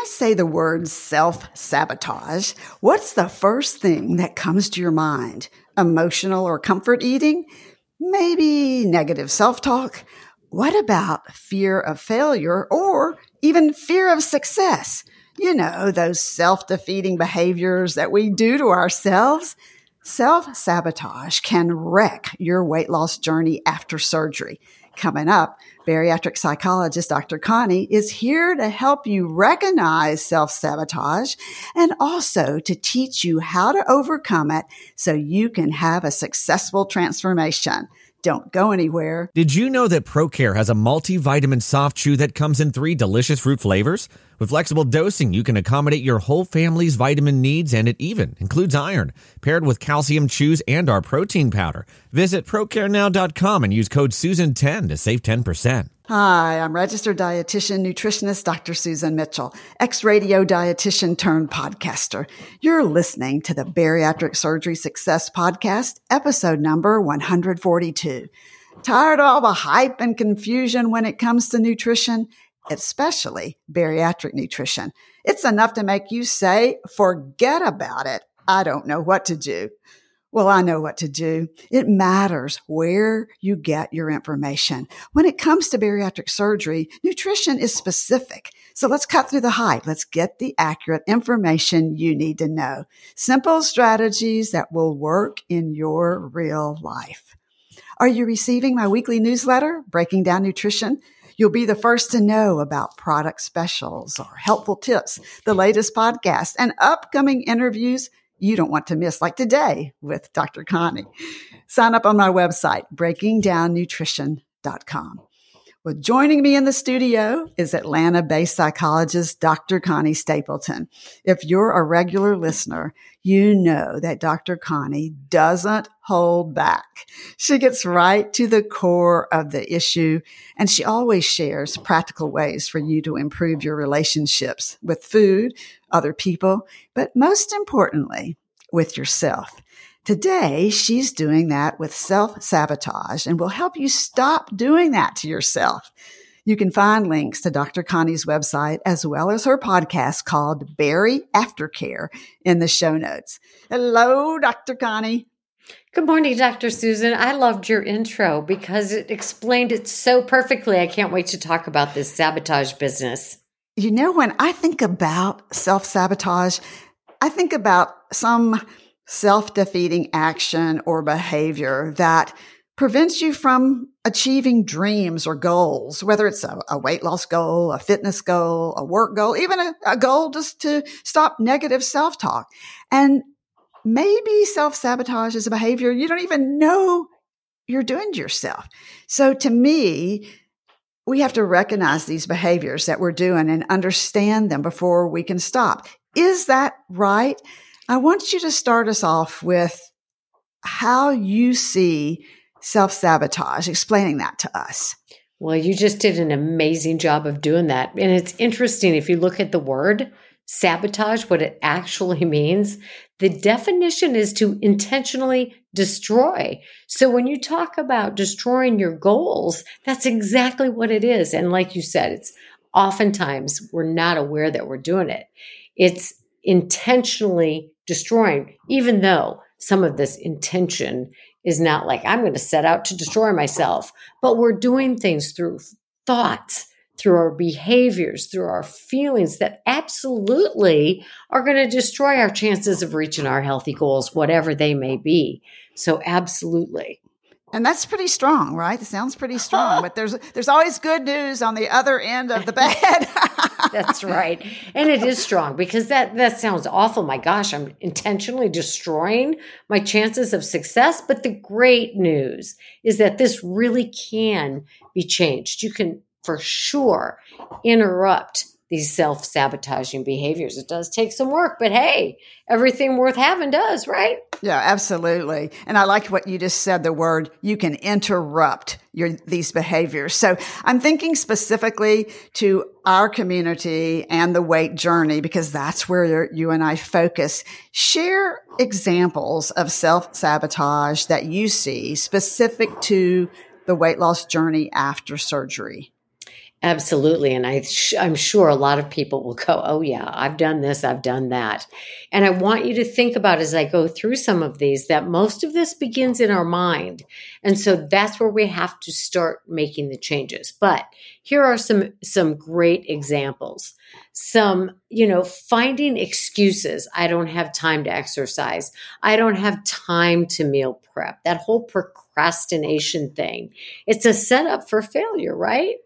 I say the word self sabotage, what's the first thing that comes to your mind? Emotional or comfort eating? Maybe negative self talk? What about fear of failure or even fear of success? You know, those self defeating behaviors that we do to ourselves. Self sabotage can wreck your weight loss journey after surgery. Coming up, bariatric psychologist Dr. Connie is here to help you recognize self sabotage and also to teach you how to overcome it so you can have a successful transformation. Don't go anywhere. Did you know that ProCare has a multivitamin soft chew that comes in three delicious fruit flavors? With flexible dosing, you can accommodate your whole family's vitamin needs, and it even includes iron, paired with calcium chews and our protein powder. Visit ProCareNow.com and use code SUSAN10 to save 10%. Hi, I'm registered dietitian nutritionist Dr. Susan Mitchell, ex-radio dietitian turned podcaster. You're listening to the Bariatric Surgery Success Podcast, episode number 142. Tired of all the hype and confusion when it comes to nutrition, especially bariatric nutrition? It's enough to make you say, forget about it. I don't know what to do. Well, I know what to do. It matters where you get your information. When it comes to bariatric surgery, nutrition is specific. So let's cut through the hype. Let's get the accurate information you need to know. Simple strategies that will work in your real life. Are you receiving my weekly newsletter, Breaking Down Nutrition? You'll be the first to know about product specials or helpful tips, the latest podcast, and upcoming interviews you don't want to miss, like today with Dr. Connie. Sign up on my website, breakingdownnutrition.com. Well, joining me in the studio is Atlanta based psychologist Dr. Connie Stapleton. If you're a regular listener, you know that Dr. Connie doesn't hold back. She gets right to the core of the issue and she always shares practical ways for you to improve your relationships with food, other people, but most importantly, with yourself. Today, she's doing that with self sabotage and will help you stop doing that to yourself. You can find links to Dr. Connie's website as well as her podcast called Bari Aftercare in the show notes. Hello, Dr. Connie. Good morning, Dr. Susan. I loved your intro because it explained it so perfectly. I can't wait to talk about this sabotage business. You know, when I think about self sabotage, I think about some self defeating action or behavior that prevents you from achieving dreams or goals, whether it's a, a weight loss goal, a fitness goal, a work goal, even a, a goal just to stop negative self talk. And maybe self sabotage is a behavior you don't even know you're doing to yourself. So to me, we have to recognize these behaviors that we're doing and understand them before we can stop. Is that right? I want you to start us off with how you see self sabotage, explaining that to us. Well, you just did an amazing job of doing that. And it's interesting if you look at the word sabotage, what it actually means, the definition is to intentionally destroy. So when you talk about destroying your goals, that's exactly what it is. And like you said, it's oftentimes we're not aware that we're doing it. It's intentionally destroying, even though some of this intention is not like I'm going to set out to destroy myself, but we're doing things through thoughts, through our behaviors, through our feelings that absolutely are going to destroy our chances of reaching our healthy goals, whatever they may be. So, absolutely. And that's pretty strong, right? It sounds pretty strong, but there's there's always good news on the other end of the bed. that's right. And it is strong because that that sounds awful. My gosh, I'm intentionally destroying my chances of success, but the great news is that this really can be changed. You can for sure interrupt these self sabotaging behaviors. It does take some work, but hey, everything worth having does, right? Yeah, absolutely. And I like what you just said the word you can interrupt your these behaviors. So I'm thinking specifically to our community and the weight journey because that's where you and I focus. Share examples of self sabotage that you see specific to the weight loss journey after surgery. Absolutely. And I, I'm sure a lot of people will go, Oh, yeah, I've done this, I've done that. And I want you to think about as I go through some of these that most of this begins in our mind. And so that's where we have to start making the changes. But here are some, some great examples. Some, you know, finding excuses. I don't have time to exercise. I don't have time to meal prep. That whole procrastination thing. It's a setup for failure, right?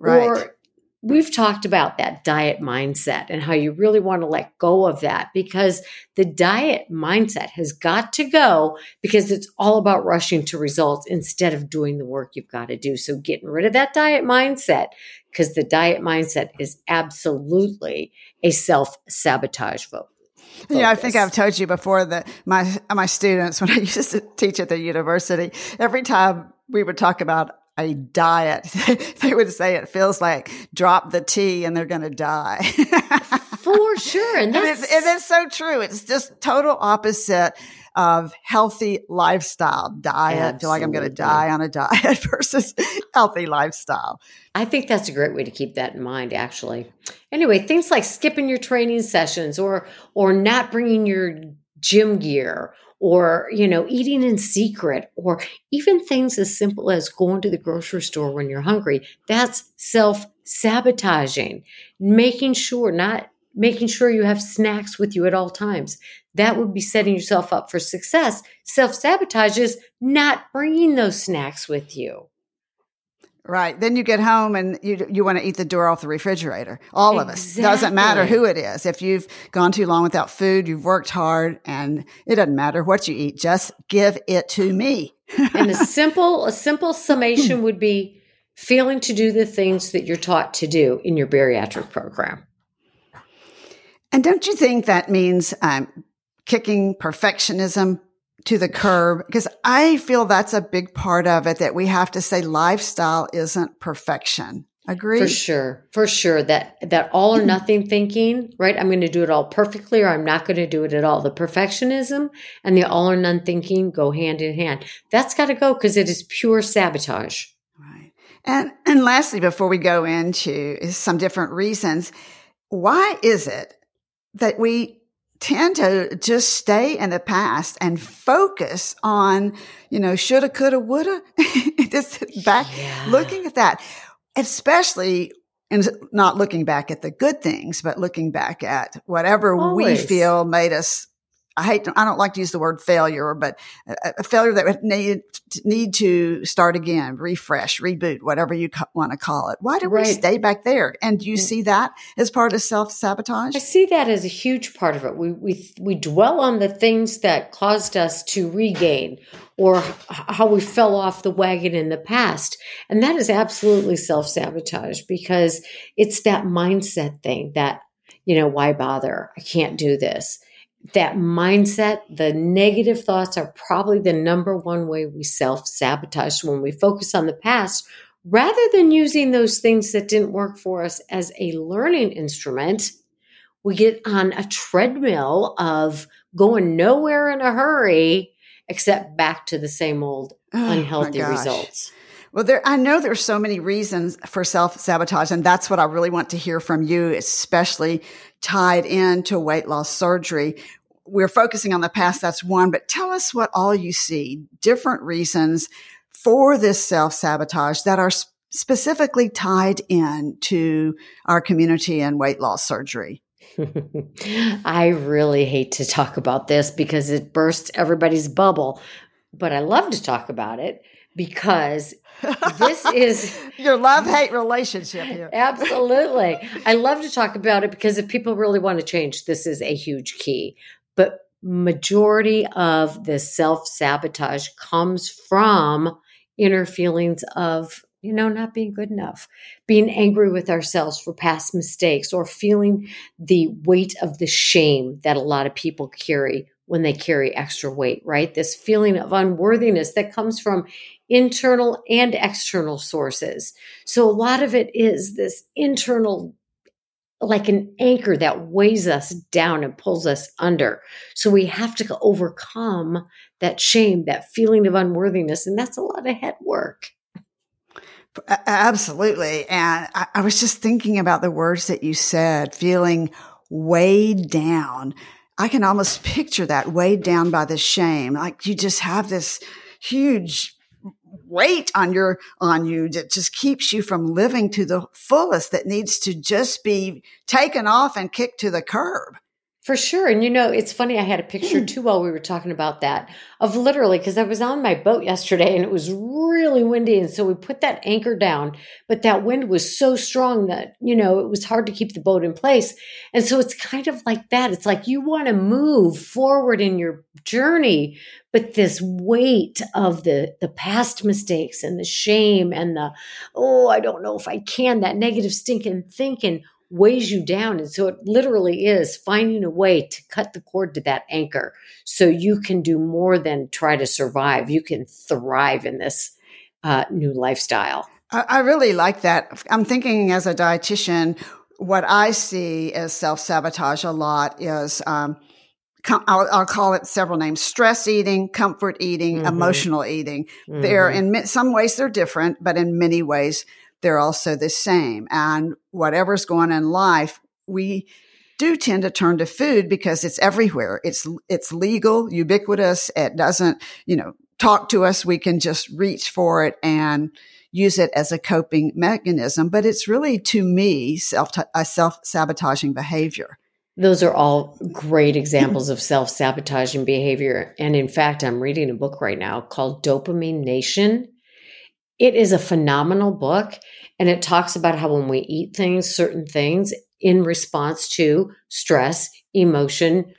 Right. Or we've talked about that diet mindset and how you really want to let go of that because the diet mindset has got to go because it's all about rushing to results instead of doing the work you've got to do. So getting rid of that diet mindset because the diet mindset is absolutely a self sabotage vote. Yeah, I think I've told you before that my my students, when I used to teach at the university, every time we would talk about a diet, they would say it feels like drop the T and they're going to die. For sure. And, and it's, it is so true. It's just total opposite of healthy lifestyle diet. Absolutely. feel like I'm going to die on a diet versus healthy lifestyle. I think that's a great way to keep that in mind actually. Anyway, things like skipping your training sessions or or not bringing your gym gear or you know eating in secret or even things as simple as going to the grocery store when you're hungry. That's self sabotaging making sure not making sure you have snacks with you at all times. That would be setting yourself up for success. Self sabotage is not bringing those snacks with you Right. Then you get home and you you want to eat the door off the refrigerator. All exactly. of us. Doesn't matter who it is. If you've gone too long without food, you've worked hard and it doesn't matter what you eat. Just give it to me. and a simple a simple summation would be failing to do the things that you're taught to do in your bariatric program. And don't you think that means um, kicking perfectionism to the curb because I feel that's a big part of it that we have to say lifestyle isn't perfection. Agree? For sure. For sure. That that all or hmm. nothing thinking, right? I'm going to do it all perfectly or I'm not going to do it at all. The perfectionism and the all or none thinking go hand in hand. That's got to go because it is pure sabotage. Right. And and lastly before we go into some different reasons, why is it that we tend to just stay in the past and focus on, you know, shoulda, coulda, woulda. just back yeah. looking at that, especially and not looking back at the good things, but looking back at whatever Always. we feel made us I hate, I don't like to use the word failure, but a, a failure that would need, need to start again, refresh, reboot, whatever you co- want to call it. Why do right. we stay back there? And do you mm. see that as part of self sabotage? I see that as a huge part of it. We, we, we dwell on the things that caused us to regain or how we fell off the wagon in the past. And that is absolutely self sabotage because it's that mindset thing that, you know, why bother? I can't do this that mindset, the negative thoughts are probably the number one way we self sabotage when we focus on the past rather than using those things that didn't work for us as a learning instrument. We get on a treadmill of going nowhere in a hurry except back to the same old oh, unhealthy results. Well, there, I know there's so many reasons for self sabotage, and that's what I really want to hear from you, especially tied into weight loss surgery. We're focusing on the past. That's one, but tell us what all you see, different reasons for this self sabotage that are specifically tied in to our community and weight loss surgery. I really hate to talk about this because it bursts everybody's bubble, but I love to talk about it because this is your love hate relationship here. Absolutely. I love to talk about it because if people really want to change, this is a huge key. But majority of the self sabotage comes from inner feelings of you know, not being good enough, being angry with ourselves for past mistakes, or feeling the weight of the shame that a lot of people carry when they carry extra weight, right? This feeling of unworthiness that comes from internal and external sources. So a lot of it is this internal like an anchor that weighs us down and pulls us under. So we have to overcome that shame, that feeling of unworthiness. And that's a lot of head work. Absolutely. And I, I, was just thinking about the words that you said, feeling weighed down. I can almost picture that weighed down by the shame. Like you just have this huge weight on your, on you that just keeps you from living to the fullest that needs to just be taken off and kicked to the curb. For sure. And you know, it's funny, I had a picture hmm. too while we were talking about that of literally, because I was on my boat yesterday and it was really windy. And so we put that anchor down, but that wind was so strong that, you know, it was hard to keep the boat in place. And so it's kind of like that. It's like you want to move forward in your journey, but this weight of the the past mistakes and the shame and the oh i don't know if i can that negative stinking thinking weighs you down. And so it literally is finding a way to cut the cord to that anchor so you can do more than try to survive. You can thrive in this uh, new lifestyle. I, I really like that. I'm thinking as a dietitian, what I see as self sabotage a lot is, um, I'll, I'll, call it several names stress eating comfort eating mm-hmm. emotional eating mm-hmm. they're in some ways they're different but in many ways they're also the same. And whatever's going on in life, we do tend to turn to food because it's everywhere. It's, it's legal, ubiquitous. It doesn't, you know, talk to us. We can just reach for it and use it as a coping mechanism. But it's really, to me, self, a self sabotaging behavior. Those are all great examples of self sabotaging behavior. And in fact, I'm reading a book right now called Dopamine Nation it is a phenomenal book. And it talks about how when we eat things, certain things in response to stress, emotion,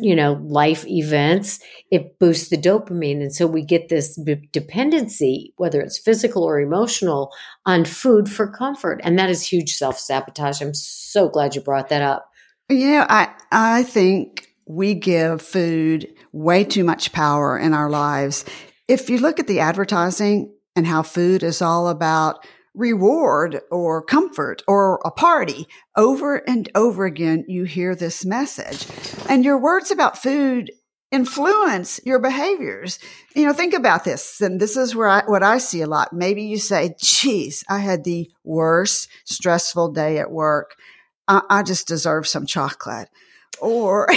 you know, life events, it boosts the dopamine. And so we get this b- dependency, whether it's physical or emotional, on food for comfort. And that is huge self sabotage. I'm so glad you brought that up. Yeah, I, I think we give food way too much power in our lives. If you look at the advertising, and how food is all about reward or comfort or a party. Over and over again, you hear this message. And your words about food influence your behaviors. You know, think about this. And this is where I, what I see a lot. Maybe you say, geez, I had the worst stressful day at work. I, I just deserve some chocolate. Or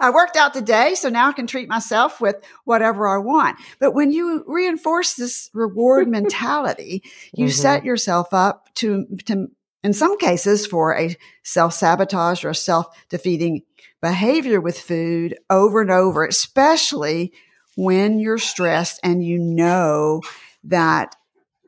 I worked out today, so now I can treat myself with whatever I want. But when you reinforce this reward mentality, you mm-hmm. set yourself up to, to, in some cases, for a self sabotage or a self defeating behavior with food over and over, especially when you're stressed and you know that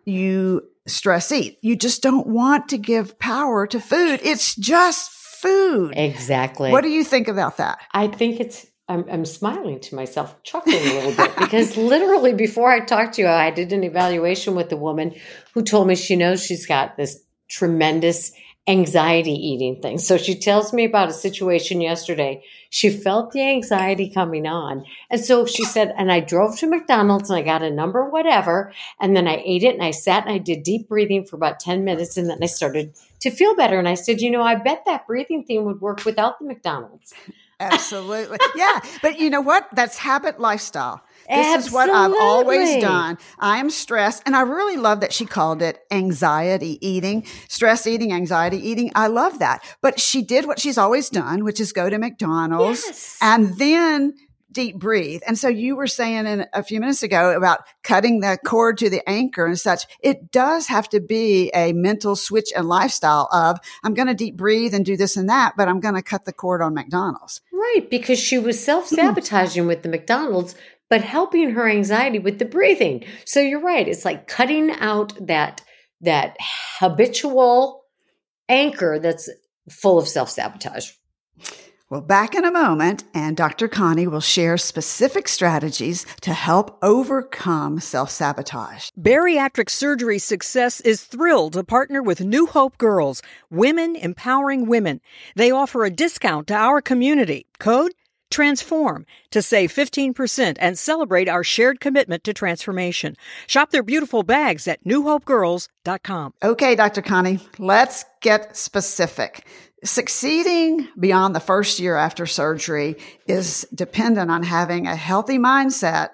you stress eat. You just don't want to give power to food. It's just food. Exactly. What do you think about that? I think it's I'm, I'm, smiling to myself, chuckling a little bit because literally before I talked to you, I did an evaluation with the woman who told me she knows she's got this tremendous anxiety eating thing. So she tells me about a situation yesterday. She felt the anxiety coming on. And so she said, and I drove to McDonald's and I got a number, whatever. And then I ate it and I sat and I did deep breathing for about 10 minutes. And then I started to feel better. And I said, you know, I bet that breathing thing would work without the McDonald's. Absolutely. yeah. But you know what? That's habit lifestyle. This Absolutely. is what I've always done. I am stressed. And I really love that she called it anxiety eating, stress eating, anxiety eating. I love that. But she did what she's always done, which is go to McDonald's yes. and then deep breathe. And so you were saying in a few minutes ago about cutting the cord to the anchor and such. It does have to be a mental switch and lifestyle of I'm going to deep breathe and do this and that, but I'm going to cut the cord on McDonald's. Right. Because she was self sabotaging with the McDonald's but helping her anxiety with the breathing. So you're right. It's like cutting out that, that habitual anchor that's full of self sabotage. Well, back in a moment, and Dr. Connie will share specific strategies to help overcome self sabotage. Bariatric Surgery Success is thrilled to partner with New Hope Girls, Women Empowering Women. They offer a discount to our community. Code Transform to save 15% and celebrate our shared commitment to transformation. Shop their beautiful bags at newhopegirls.com. Okay, Dr. Connie, let's get specific. Succeeding beyond the first year after surgery is dependent on having a healthy mindset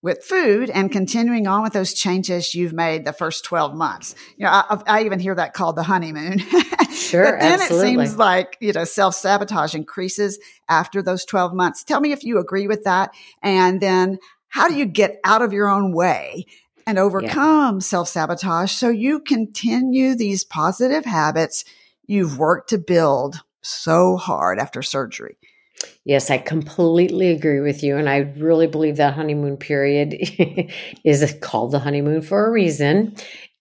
with food and continuing on with those changes you've made the first 12 months. You know, I, I even hear that called the honeymoon. Sure. but then absolutely. it seems like, you know, self sabotage increases after those 12 months. Tell me if you agree with that. And then how do you get out of your own way and overcome yeah. self sabotage so you continue these positive habits you've worked to build so hard after surgery? Yes, I completely agree with you. And I really believe that honeymoon period is called the honeymoon for a reason.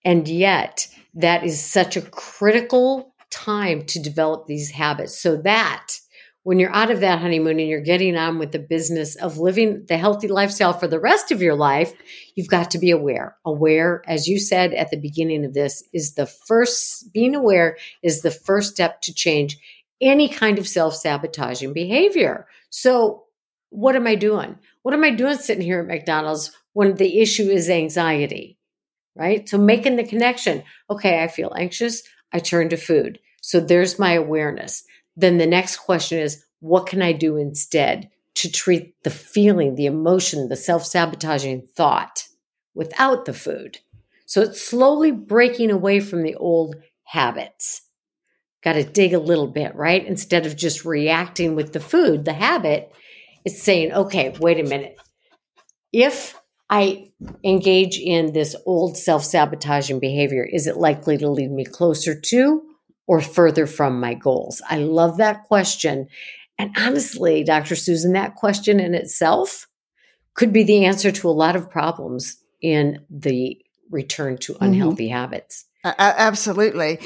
And yet, that is such a critical time to develop these habits so that when you're out of that honeymoon and you're getting on with the business of living the healthy lifestyle for the rest of your life, you've got to be aware. Aware, as you said at the beginning of this, is the first, being aware is the first step to change any kind of self sabotaging behavior. So, what am I doing? What am I doing sitting here at McDonald's when the issue is anxiety? Right? So, making the connection. Okay, I feel anxious. I turn to food. So, there's my awareness. Then the next question is, what can I do instead to treat the feeling, the emotion, the self sabotaging thought without the food? So, it's slowly breaking away from the old habits got to dig a little bit, right? Instead of just reacting with the food, the habit, it's saying, okay, wait a minute. If I engage in this old self sabotaging behavior, is it likely to lead me closer to or further from my goals? I love that question. And honestly, Dr. Susan, that question in itself could be the answer to a lot of problems in the return to mm-hmm. unhealthy mm-hmm. habits. Uh, absolutely.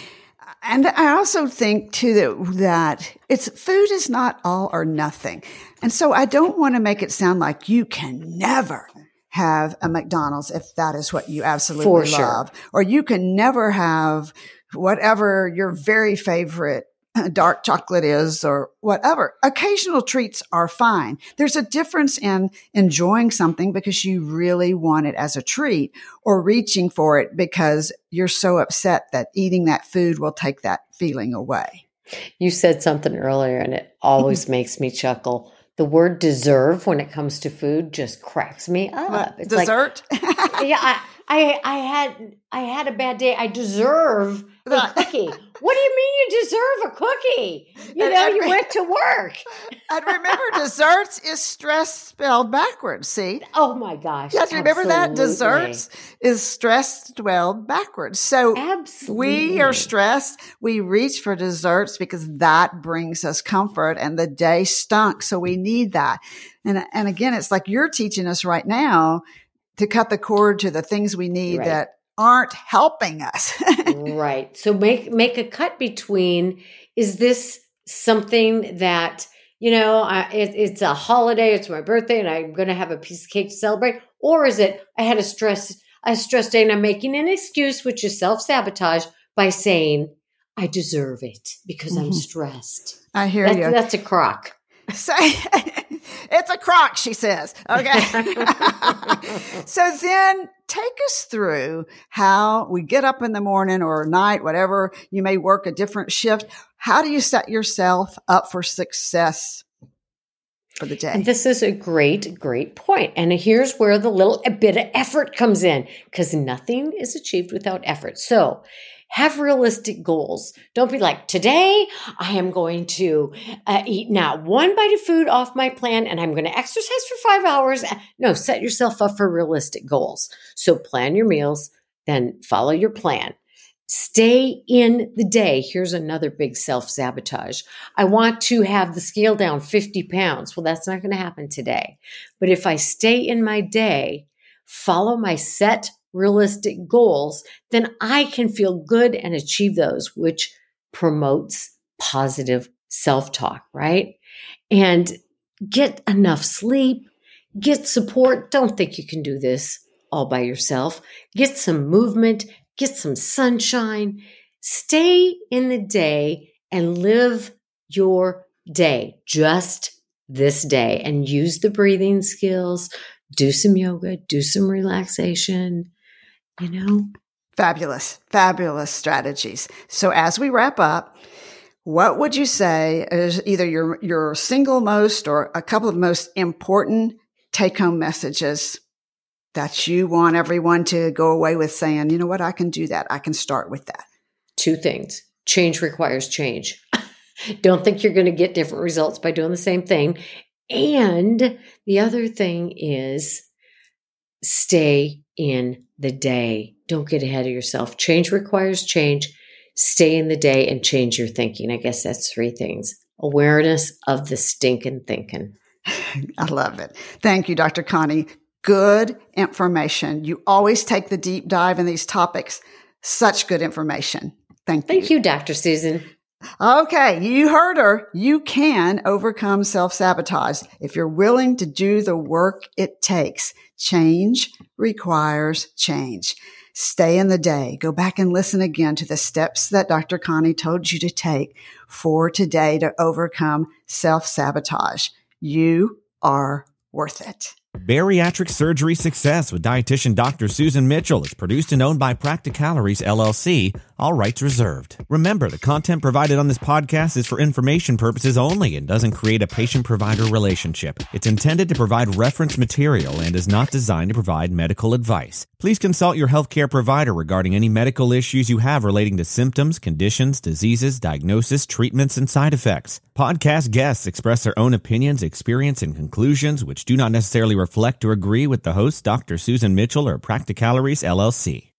And I also think too that, that it's food is not all or nothing. And so I don't want to make it sound like you can never have a McDonald's if that is what you absolutely love, or you can never have whatever your very favorite dark chocolate is or whatever. Occasional treats are fine. There's a difference in enjoying something because you really want it as a treat or reaching for it because you're so upset that eating that food will take that feeling away. You said something earlier and it always mm-hmm. makes me chuckle. The word deserve when it comes to food just cracks me up. It's dessert? Like, yeah, I, I I had I had a bad day. I deserve a cookie. what do you mean you deserve a cookie? You know, you went to work. and remember, desserts is stress spelled backwards. See? Oh my gosh! Yes, remember that desserts is stress spelled backwards. So Absolutely. we are stressed. We reach for desserts because that brings us comfort, and the day stunk, so we need that. And and again, it's like you're teaching us right now to cut the cord to the things we need right. that aren't helping us. right. So make make a cut between is this something that you know I, it, it's a holiday, it's my birthday, and I'm going to have a piece of cake to celebrate, or is it I had a stress a stress day and I'm making an excuse, which is self sabotage, by saying I deserve it because mm-hmm. I'm stressed. I hear that's, you. That's a crock. Say, it's a crock, she says. Okay. so then take us through how we get up in the morning or night, whatever you may work a different shift. How do you set yourself up for success for the day? And this is a great, great point. And here's where the little a bit of effort comes in because nothing is achieved without effort. So have realistic goals. Don't be like, today I am going to uh, eat not one bite of food off my plan and I'm going to exercise for five hours. No, set yourself up for realistic goals. So plan your meals, then follow your plan. Stay in the day. Here's another big self sabotage. I want to have the scale down 50 pounds. Well, that's not going to happen today. But if I stay in my day, follow my set realistic goals, then I can feel good and achieve those, which promotes positive self talk, right? And get enough sleep, get support. Don't think you can do this all by yourself. Get some movement, get some sunshine, stay in the day and live your day, just this day, and use the breathing skills. Do some yoga, do some relaxation, you know? Fabulous, fabulous strategies. So as we wrap up, what would you say is either your, your single most or a couple of most important take home messages that you want everyone to go away with saying, you know what, I can do that. I can start with that. Two things change requires change. Don't think you're going to get different results by doing the same thing. And the other thing is stay in the day. Don't get ahead of yourself. Change requires change. Stay in the day and change your thinking. I guess that's three things awareness of the stinking thinking. I love it. Thank you, Dr. Connie. Good information. You always take the deep dive in these topics. Such good information. Thank you. Thank you, Dr. Susan. Okay, you heard her. You can overcome self sabotage if you're willing to do the work it takes. Change requires change. Stay in the day. Go back and listen again to the steps that Dr. Connie told you to take for today to overcome self sabotage. You are worth it. Bariatric Surgery Success with dietitian Dr. Susan Mitchell is produced and owned by Practicalories LLC, all rights reserved. Remember, the content provided on this podcast is for information purposes only and doesn't create a patient provider relationship. It's intended to provide reference material and is not designed to provide medical advice. Please consult your healthcare provider regarding any medical issues you have relating to symptoms, conditions, diseases, diagnosis, treatments, and side effects. Podcast guests express their own opinions, experience, and conclusions, which do not necessarily reflect or agree with the host, Dr. Susan Mitchell or Practicalories LLC.